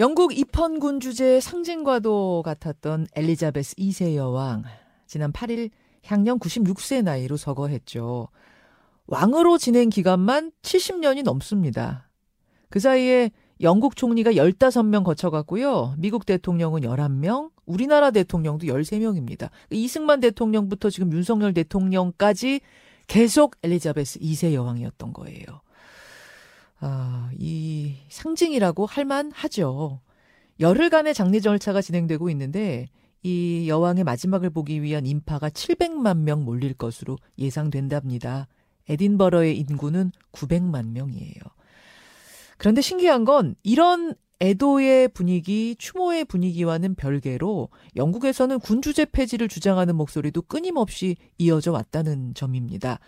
영국 입헌군 주제의 상징과도 같았던 엘리자베스 2세 여왕. 지난 8일 향년 96세 나이로 서거했죠. 왕으로 지낸 기간만 70년이 넘습니다. 그 사이에 영국 총리가 15명 거쳐갔고요. 미국 대통령은 11명, 우리나라 대통령도 13명입니다. 이승만 대통령부터 지금 윤석열 대통령까지 계속 엘리자베스 2세 여왕이었던 거예요. 아, 이 상징이라고 할만 하죠. 열흘간의 장례 절차가 진행되고 있는데 이 여왕의 마지막을 보기 위한 인파가 700만 명 몰릴 것으로 예상된답니다. 에딘버러의 인구는 900만 명이에요. 그런데 신기한 건 이런 애도의 분위기, 추모의 분위기와는 별개로 영국에서는 군주제 폐지를 주장하는 목소리도 끊임없이 이어져 왔다는 점입니다.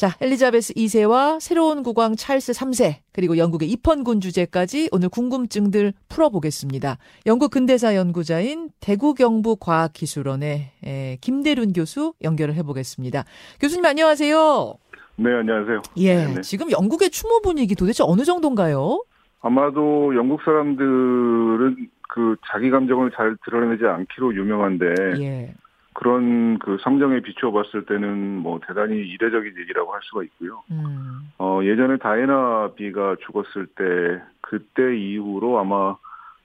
자, 엘리자베스 2세와 새로운 국왕 찰스 3세, 그리고 영국의 입헌군 주제까지 오늘 궁금증들 풀어보겠습니다. 영국 근대사 연구자인 대구경북과학기술원의 김대륜 교수 연결을 해보겠습니다. 교수님 안녕하세요. 네, 안녕하세요. 예, 네네. 네. 지금 영국의 추모 분위기 도대체 어느 정도인가요? 아마도 영국 사람들은 그 자기 감정을 잘 드러내지 않기로 유명한데 예. 그런 그 성정에 비추어 봤을 때는 뭐 대단히 이례적인 일이라고 할 수가 있고요. 음. 어, 예전에 다이애나 비가 죽었을 때 그때 이후로 아마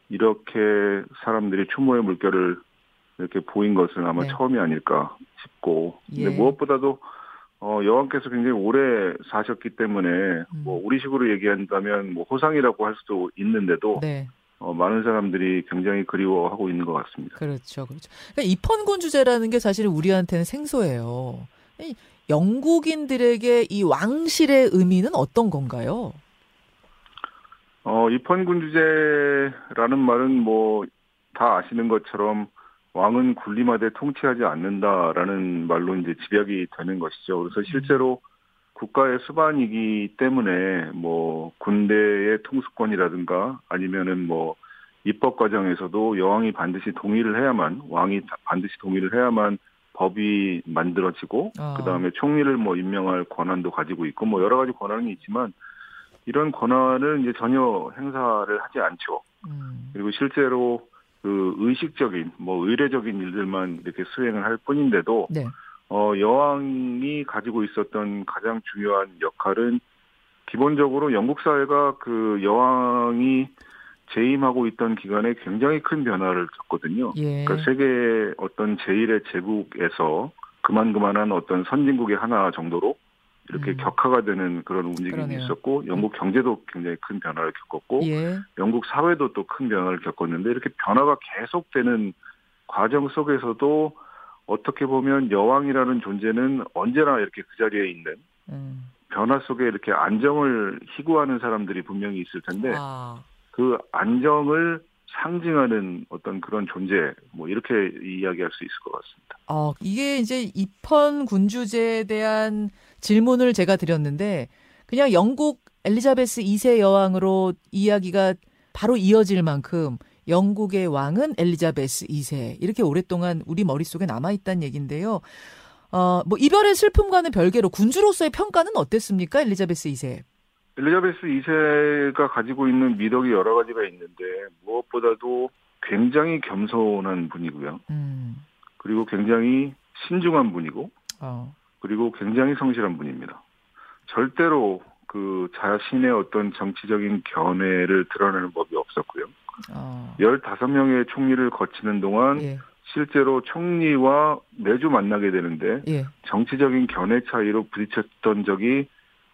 이렇게 사람들이 추모의 물결을 이렇게 보인 것은 아마 네. 처음이 아닐까 싶고 예. 근데 무엇보다도 어, 여왕께서 굉장히 오래 사셨기 때문에 음. 뭐 우리식으로 얘기한다면 뭐 호상이라고 할 수도 있는데도 네. 어, 많은 사람들이 굉장히 그리워하고 있는 것 같습니다. 그렇죠, 그렇죠. 그러니까 입헌군 주제라는 게 사실은 우리한테는 생소해요. 이 영국인들에게 이 왕실의 의미는 어떤 건가요? 어, 입헌군 주제라는 말은 뭐 다 아시는 것처럼 왕은 군림하되 통치하지 않는다라는 말로 이제 집약이 되는 것이죠. 그래서 실제로 국가의 수반이기 때문에 뭐 군대의 통수권이라든가 아니면은 뭐 입법 과정에서도 여왕이 반드시 동의를 해야만 왕이 반드시 동의를 해야만 법이 만들어지고 아. 그다음에 총리를 뭐 임명할 권한도 가지고 있고 뭐 여러 가지 권한이 있지만 이런 권한을 이제 전혀 행사를 하지 않죠. 음. 그리고 실제로 그 의식적인 뭐 의례적인 일들만 이렇게 수행을 할 뿐인데도 네. 어 여왕이 가지고 있었던 가장 중요한 역할은 기본적으로 영국 사회가 그 여왕이 재임하고 있던 기간에 굉장히 큰 변화를 겪거든요. 예. 그러니까 세계 어떤 제1의 제국에서 그만그만한 어떤 선진국의 하나 정도로 이렇게 음. 격화가 되는 그런 움직임이 그러네요. 있었고 영국 경제도 굉장히 큰 변화를 겪었고 예. 영국 사회도 또 큰 변화를 겪었는데 이렇게 변화가 계속되는 과정 속에서도 어떻게 보면 여왕이라는 존재는 언제나 이렇게 그 자리에 있는 음. 변화 속에 이렇게 안정을 희구하는 사람들이 분명히 있을 텐데 아. 그 안정을 상징하는 어떤 그런 존재 뭐 이렇게 이야기할 수 있을 것 같습니다. 어, 이게 이제 입헌 군주제에 대한 질문을 제가 드렸는데 그냥 영국 엘리자베스 2세 여왕으로 이야기가 바로 이어질 만큼 영국의 왕은 엘리자베스 2세 이렇게 오랫동안 우리 머릿속에 남아 있다는 얘긴데요. 어, 뭐 이별의 슬픔과는 별개로 군주로서의 평가는 어땠습니까? 엘리자베스 2세. 엘리자베스 2세가 가지고 있는 미덕이 여러 가지가 있는데 무엇보다도 굉장히 겸손한 분이고요. 음. 그리고 굉장히 신중한 분이고 어. 그리고 굉장히 성실한 분입니다. 절대로 그 자신의 어떤 정치적인 견해를 드러내는 법이 없었고요. 어. 15명의 총리를 거치는 동안 예. 실제로 총리와 매주 만나게 되는데 예. 정치적인 견해 차이로 부딪혔던 적이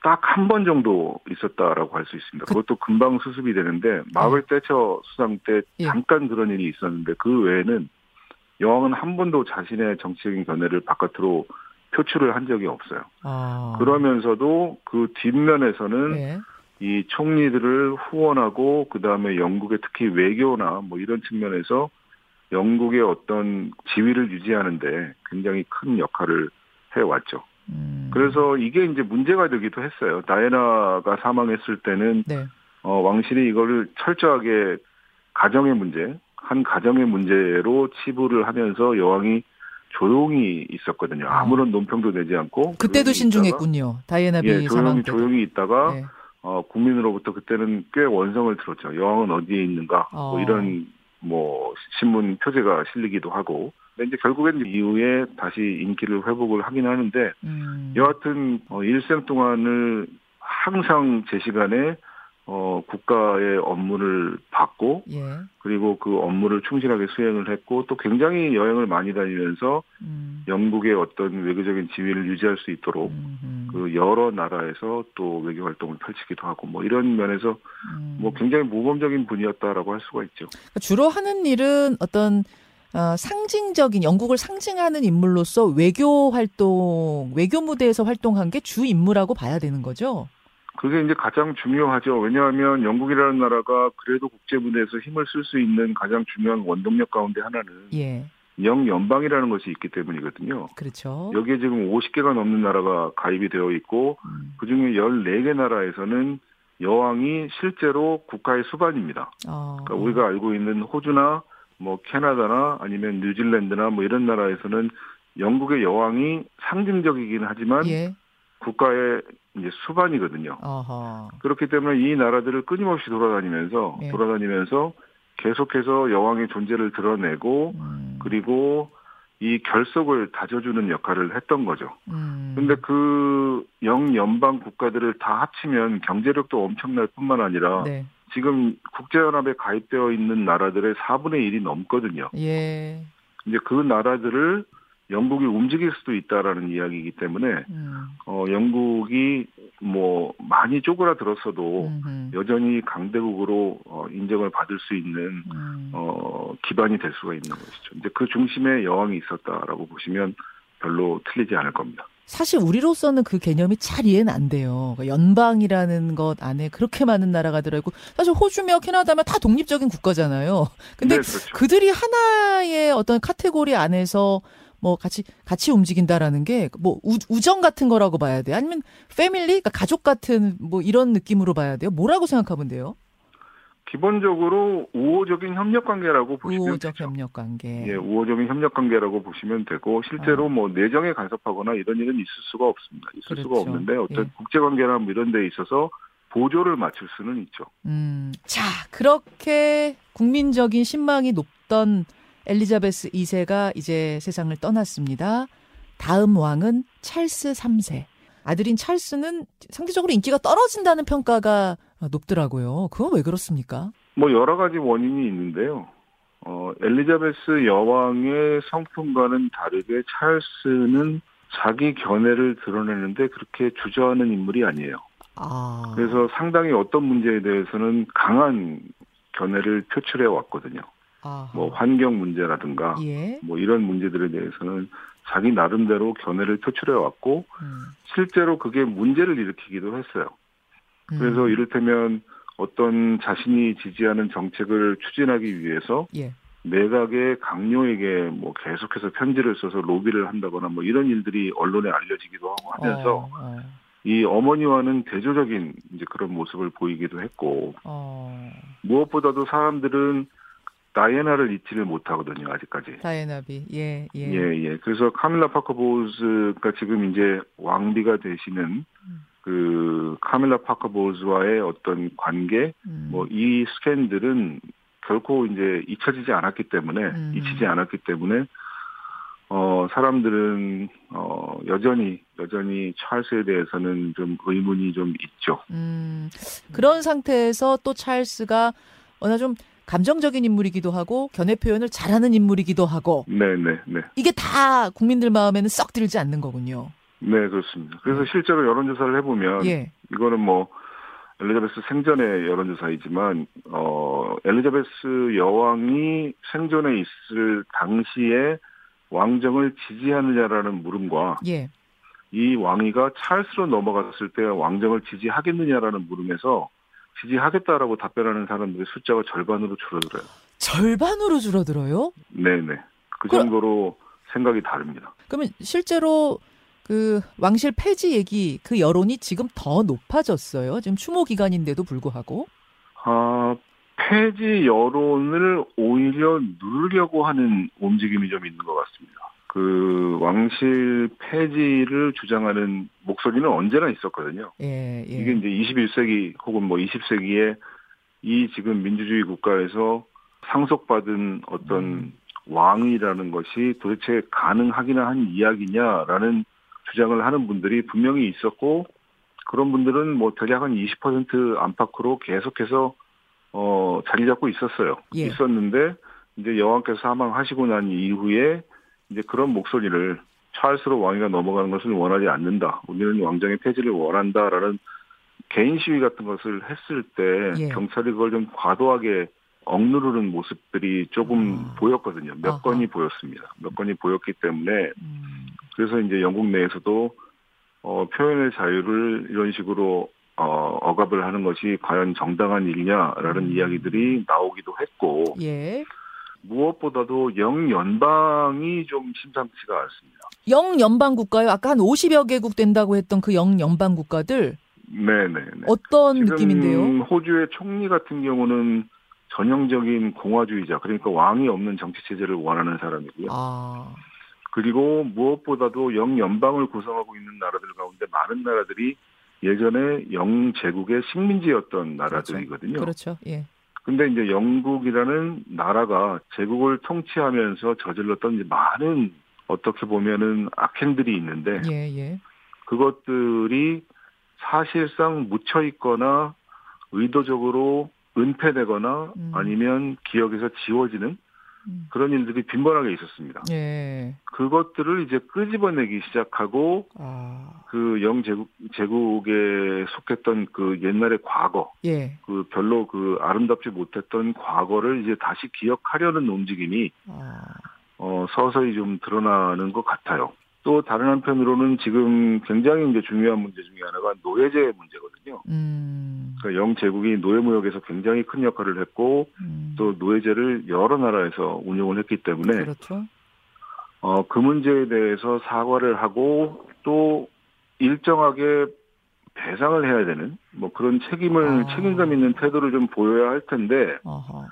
딱 한 번 정도 있었다라고 할 수 있습니다. 그- 그것도 금방 수습이 되는데 마블 때처 수상 때 예. 잠깐 그런 일이 있었는데 그 외에는 여왕은 한 번도 자신의 정치적인 견해를 바깥으로 표출을 한 적이 없어요. 아. 그러면서도 그 뒷면에서는 예. 이 총리들을 후원하고 그 다음에 영국의 특히 외교나 뭐 이런 측면에서 영국의 어떤 지위를 유지하는데 굉장히 큰 역할을 해왔죠. 음. 그래서 이게 이제 문제가 되기도 했어요. 다이애나가 사망했을 때는 네. 어, 왕실이 이거를 철저하게 가정의 문제, 한 가정의 문제로 치부를 하면서 여왕이 조용히 있었거든요. 아무런 논평도 내지 않고 그때도 신중했군요. 다이애나 비 예, 조용히 사망 때도. 조용히 있다가 네. 어, 국민으로부터 그때는 꽤 원성을 들었죠. 여왕은 어디에 있는가? 어. 뭐 이런 뭐 신문 표제가 실리기도 하고. 근데 이제 결국엔 이후에 다시 인기를 회복을 하긴 하는데 음. 여하튼 어, 일생 동안을 항상 제 시간에 어, 국가의 업무를 받고 예. 그리고 그 업무를 충실하게 수행을 했고 또 굉장히 여행을 많이 다니면서 음. 영국의 어떤 외교적인 지위를 유지할 수 있도록 음. 그 여러 나라에서 또 외교 활동을 펼치기도 하고 뭐 이런 면에서 음. 뭐 굉장히 모범적인 분이었다라고 할 수가 있죠. 그러니까 주로 하는 일은 어떤 어, 상징적인 영국을 상징하는 인물로서 외교 활동, 외교 무대에서 활동한 게주 임무라고 봐야 되는 거죠. 그게 이제 가장 중요하죠. 왜냐하면 영국이라는 나라가 그래도 국제 무대에서 힘을 쓸 수 있는 가장 중요한 원동력 가운데 하나는 예, 영연방이라는 것이 있기 때문이거든요. 그렇죠. 여기에 지금 50개가 넘는 나라가 가입이 되어 있고 음. 그중에 14개 나라에서는 여왕이 실제로 국가의 수반입니다. 어, 그러니까 우리가 알고 있는 호주나 뭐 캐나다나 아니면 뉴질랜드나 뭐 이런 나라에서는 영국의 여왕이 상징적이긴 하지만 예, 국가의 이제 수반이거든요. 어허, 그렇기 때문에 이 나라들을 끊임없이 돌아다니면서 예. 돌아다니면서 계속해서 여왕의 존재를 드러내고 음. 그리고 이 결속을 다져주는 역할을 했던 거죠. 음. 근데 그 영연방 국가들을 다 합치면 경제력도 엄청날 뿐만 아니라 네, 지금 국제연합에 가입되어 있는 나라들의 4분의 1이 넘거든요. 예, 이제 그 나라들을 영국이 움직일 수도 있다라는 이야기이기 때문에 음. 어 영국이 뭐 많이 쪼그라들었어도 음흠. 여전히 강대국으로 어 인정을 받을 수 있는 음. 어 기반이 될 수가 있는 것이죠. 이제 그 중심에 여왕이 있었다라고 보시면 별로 틀리지 않을 겁니다. 사실 우리로서는 그 개념이 잘 이해는 안 돼요. 그러니까 연방이라는 것 안에 그렇게 많은 나라가 들어있고 사실 호주며 캐나다며 다 독립적인 국가잖아요. 근데 네, 그렇죠. 그들이 하나의 어떤 카테고리 안에서 뭐 같이 같이 움직인다라는 게 뭐 우정 같은 거라고 봐야 돼요. 아니면 패밀리, 그러니까 가족 같은 뭐 이런 느낌으로 봐야 돼요. 뭐라고 생각하면 돼요? 기본적으로 우호적인 협력 관계라고 보시면 우호적 되죠. 협력 관계. 예, 우호적인 협력 관계라고 보시면 되고 실제로 아. 뭐 내정에 간섭하거나 이런 일은 있을 수가 없습니다. 있을 그렇죠. 수가 없는데 어떤 예. 국제 관계나 뭐 이런 데 있어서 보조를 맞출 수는 있죠. 음, 자, 그렇게 국민적인 신망이 높던 엘리자베스 2세가 이제 세상을 떠났습니다. 다음 왕은 찰스 3세. 아들인 찰스는 상대적으로 인기가 떨어진다는 평가가 높더라고요. 그건 왜 그렇습니까? 뭐 여러 가지 원인이 있는데요. 어, 엘리자베스 여왕의 성품과는 다르게 찰스는 자기 견해를 드러내는데 그렇게 주저하는 인물이 아니에요. 아. 그래서 상당히 어떤 문제에 대해서는 강한 견해를 표출해 왔거든요. 아하. 뭐 환경 문제라든가 예. 뭐 이런 문제들에 대해서는 자기 나름대로 견해를 표출해 왔고 음. 실제로 그게 문제를 일으키기도 했어요. 음. 그래서 이를테면 어떤 자신이 지지하는 정책을 추진하기 위해서 예. 내각의 각료에게 뭐 계속해서 편지를 써서 로비를 한다거나 뭐 이런 일들이 언론에 알려지기도 하고 하면서 어, 어, 이 어머니와는 대조적인 이제 그런 모습을 보이기도 했고 어. 무엇보다도 사람들은 다이애나를 잊지를 못하거든요 아직까지. 다이애나비. 예, 예. 예, 예. 그래서 카밀라 파커 보울스가 지금 이제 왕비가 되시는 음. 그 카밀라 파커 보울스와의 어떤 관계, 음. 뭐이 스캔들은 결코 이제 잊혀지지 않았기 때문에 음. 잊히지 않았기 때문에 어 사람들은 어 여전히 여전히 찰스에 대해서는 좀 의문이 좀 있죠. 음, 그런 상태에서 또 찰스가 어나 좀 감정적인 인물이기도 하고 견해 표현을 잘하는 인물이기도 하고 네, 네, 네. 이게 다 국민들 마음에는 썩 들지 않는 거군요. 네, 그렇습니다. 그래서 실제로 여론조사를 해보면 예. 이거는 뭐 엘리자베스 생전의 여론조사이지만 어 엘리자베스 여왕이 생존에 있을 당시에 왕정을 지지하느냐라는 물음과 예. 이 왕위가 찰스로 넘어갔을 때 왕정을 지지하겠느냐라는 물음에서 지지하겠다라고 답변하는 사람들의 숫자가 절반으로 줄어들어요. 절반으로 줄어들어요? 네네. 그 그- 정도로 생각이 다릅니다. 그러면 실제로 그 왕실 폐지 얘기 그 여론이 지금 더 높아졌어요. 지금 추모 기간인데도 불구하고. 아, 폐지 여론을 오히려 누르려고 하는 움직임이 좀 있는 것 같습니다. 그 왕실 폐지를 주장하는 목소리는 언제나 있었거든요. 예, 예. 이게 이제 21세기 혹은 뭐 20세기에 이 지금 민주주의 국가에서 상속받은 어떤 음. 왕이라는 것이 도대체 가능하기나 한 이야기냐라는 주장을 하는 분들이 분명히 있었고 그런 분들은 뭐 대략 한 20% 안팎으로 계속해서 어 자리 잡고 있었어요. 예. 있었는데 이제 여왕께서 사망하시고 난 이후에 이제 그런 목소리를 찰스로 왕위가 넘어가는 것을 원하지 않는다. 우리는 왕정의 폐지를 원한다라는 개인 시위 같은 것을 했을 때 예. 경찰이 그걸 좀 과도하게 억누르는 모습들이 조금 아. 보였거든요. 몇 아하. 건이 보였습니다. 몇 건이 보였기 때문에 음. 그래서 이제 영국 내에서도 어, 표현의 자유를 이런 식으로 어, 억압을 하는 것이 과연 정당한 일이냐라는 음. 이야기들이 나오기도 했고 예. 무엇보다도 영연방이 좀 심상치가 않습니다. 영연방 국가요? 아까 한 50여 개국 된다고 했던 그 영연방 국가들 네네. 어떤 느낌인데요? 호주의 총리 같은 경우는 전형적인 공화주의자, 그러니까 왕이 없는 정치 체제를 원하는 사람이고요. 아. 그리고 무엇보다도 영연방을 구성하고 있는 나라들 가운데 많은 나라들이 예전에 영제국의 식민지였던 나라들이거든요. 그렇죠. 그렇죠. 예. 근데 이제 영국이라는 나라가 제국을 통치하면서 저질렀던 이제 많은 어떻게 보면은 악행들이 있는데 예, 예. 그것들이 사실상 묻혀 있거나 의도적으로 은폐되거나 음. 아니면 기억에서 지워지는 음. 그런 일들이 빈번하게 있었습니다. 예. 그것들을 이제 끄집어내기 시작하고 아. 그 영제국 제국에 속했던 그 옛날의 과거, 예. 그 별로 그 아름답지 못했던 과거를 이제 다시 기억하려는 움직임이 아. 어, 서서히 좀 드러나는 것 같아요. 또 다른 한편으로는 지금 굉장히 이제 중요한 문제 중에 하나가 노예제 문제거든요. 음. 그러니까 영제국이 노예무역에서 굉장히 큰 역할을 했고 음. 또 노예제를 여러 나라에서 운영을 했기 때문에 그렇죠. 어, 그 문제에 대해서 사과를 하고 또 일정하게 배상을 해야 되는 뭐 그런 책임을 아. 책임감 있는 태도를 좀 보여야 할 텐데 아하.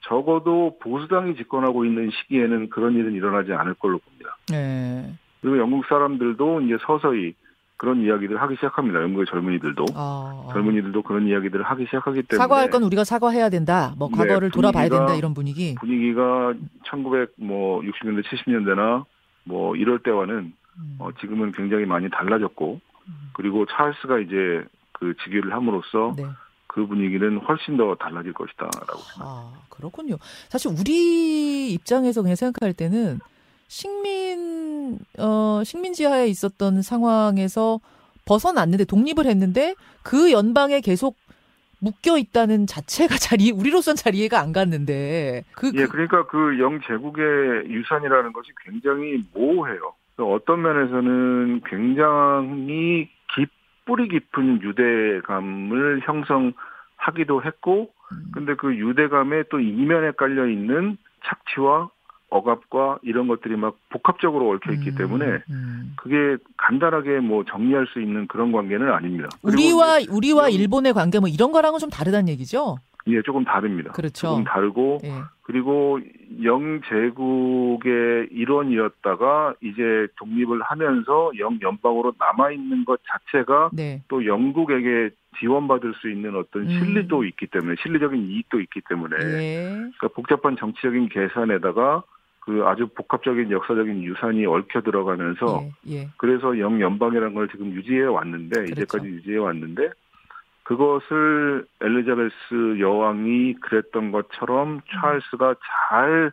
적어도 보수당이 집권하고 있는 시기에는 그런 일은 일어나지 않을 걸로 봅니다. 네. 그리고 영국 사람들도 이제 서서히 그런 이야기들을 하기 시작합니다. 영국의 젊은이들도 아, 아. 젊은이들도 그런 이야기들을 하기 시작하기 때문에 사과할 건 우리가 사과해야 된다. 뭐 네, 과거를 돌아봐야 된다 이런 분위기. 분위기가 1960년대 70년대나 뭐 이럴 때와는 음. 어, 지금은 굉장히 많이 달라졌고 음. 그리고 찰스가 이제 그 즉위를 함으로써 네. 그 분위기는 훨씬 더 달라질 것이다라고 생각합니다. 아, 그렇군요. 사실 우리 입장에서 그냥 생각할 때는 식민 어 식민지하에 있었던 상황에서 벗어났는데 독립을 했는데 그 연방에 계속 묶여 있다는 자체가 잘 이, 우리로선 잘 이해가 안 갔는데 그, 예 그러니까 그 영 제국의 유산이라는 것이 굉장히 모호해요. 어떤 면에서는 굉장히 깊, 뿌리 깊은 유대감을 형성하기도 했고 음. 근데 그 유대감에 또 이면에 깔려 있는 착취와 억압과 이런 것들이 막 복합적으로 얽혀 있기 음, 때문에 음. 그게 간단하게 뭐 정리할 수 있는 그런 관계는 아닙니다. 우리와 우리와 일본의 관계 뭐 이런 거랑은 좀 다르다는 얘기죠? 예, 조금 다릅니다. 그렇죠. 조금 다르고 예. 그리고 영제국의 일원이었다가 이제 독립을 하면서 영연방으로 남아 있는 것 자체가 네. 또 영국에게 지원받을 수 있는 어떤 실리도 음. 있기 때문에 실리적인 이익도 있기 때문에 예. 그러니까 복잡한 정치적인 계산에다가 그 아주 복합적인 역사적인 유산이 얽혀 들어가면서 예, 예. 그래서 영 연방이라는 걸 지금 유지해 왔는데 그렇죠. 이제까지 유지해 왔는데 그것을 엘리자베스 여왕이 그랬던 것처럼 찰스가 잘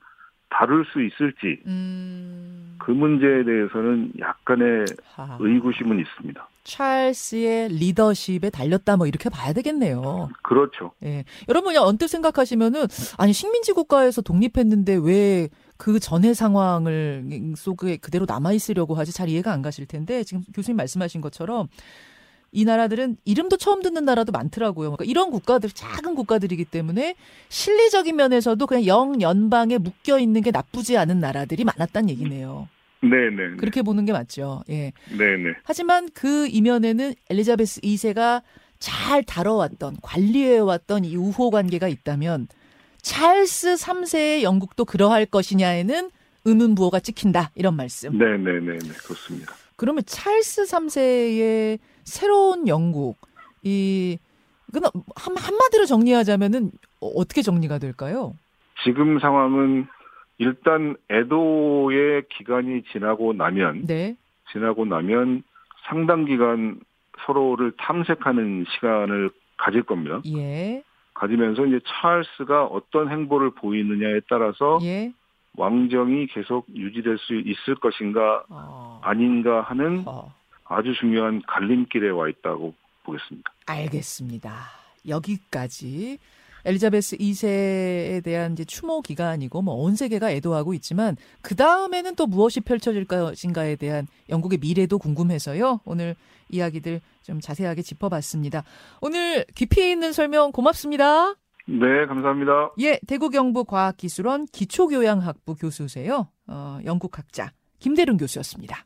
다룰 수 있을지 음... 그 문제에 대해서는 약간의 하... 의구심은 있습니다. 찰스의 리더십에 달렸다 뭐 이렇게 봐야 되겠네요. 그렇죠. 예. 여러분이 언뜻 생각하시면은 아니 식민지 국가에서 독립했는데 왜 그 전의 상황을 속에 그대로 남아 있으려고 하지 잘 이해가 안 가실 텐데 지금 교수님 말씀하신 것처럼 이 나라들은 이름도 처음 듣는 나라도 많더라고요. 그러니까 이런 국가들 작은 국가들이기 때문에 실리적인 면에서도 그냥 영 연방에 묶여 있는 게 나쁘지 않은 나라들이 많았단 얘기네요. 네네. 네. 그렇게 보는 게 맞죠. 예. 네네. 하지만 그 이면에는 엘리자베스 2세가 잘 다뤄왔던 관리해왔던 이 우호 관계가 있다면 찰스 3세의 영국도 그러할 것이냐에는 의문부호가 찍힌다 이런 말씀. 네 네 네 네, 네, 그렇습니다. 그러면 찰스 3세의 새로운 영국 이 그건 한, 한마디로 정리하자면은 어떻게 정리가 될까요? 지금 상황은 일단 애도의 기간이 지나고 나면 네. 지나고 나면 상당 기간 서로를 탐색하는 시간을 가질 겁니다. 예. 가지면서 이제 찰스가 어떤 행보를 보이느냐에 따라서 예. 왕정이 계속 유지될 수 있을 것인가 어. 아닌가 하는 어. 아주 중요한 갈림길에 와 있다고 보겠습니다. 알겠습니다. 여기까지 엘리자베스 2세에 대한 이제 추모 기간이고 뭐 온 세계가 애도하고 있지만 그 다음에는 또 무엇이 펼쳐질 것인가에 대한 영국의 미래도 궁금해서요. 오늘 이야기들 좀 자세하게 짚어봤습니다. 오늘 깊이 있는 설명 고맙습니다. 네, 감사합니다. 예, 대구경북과학기술원 기초교양학부 교수세요. 어, 영국학자 김대륜 교수였습니다.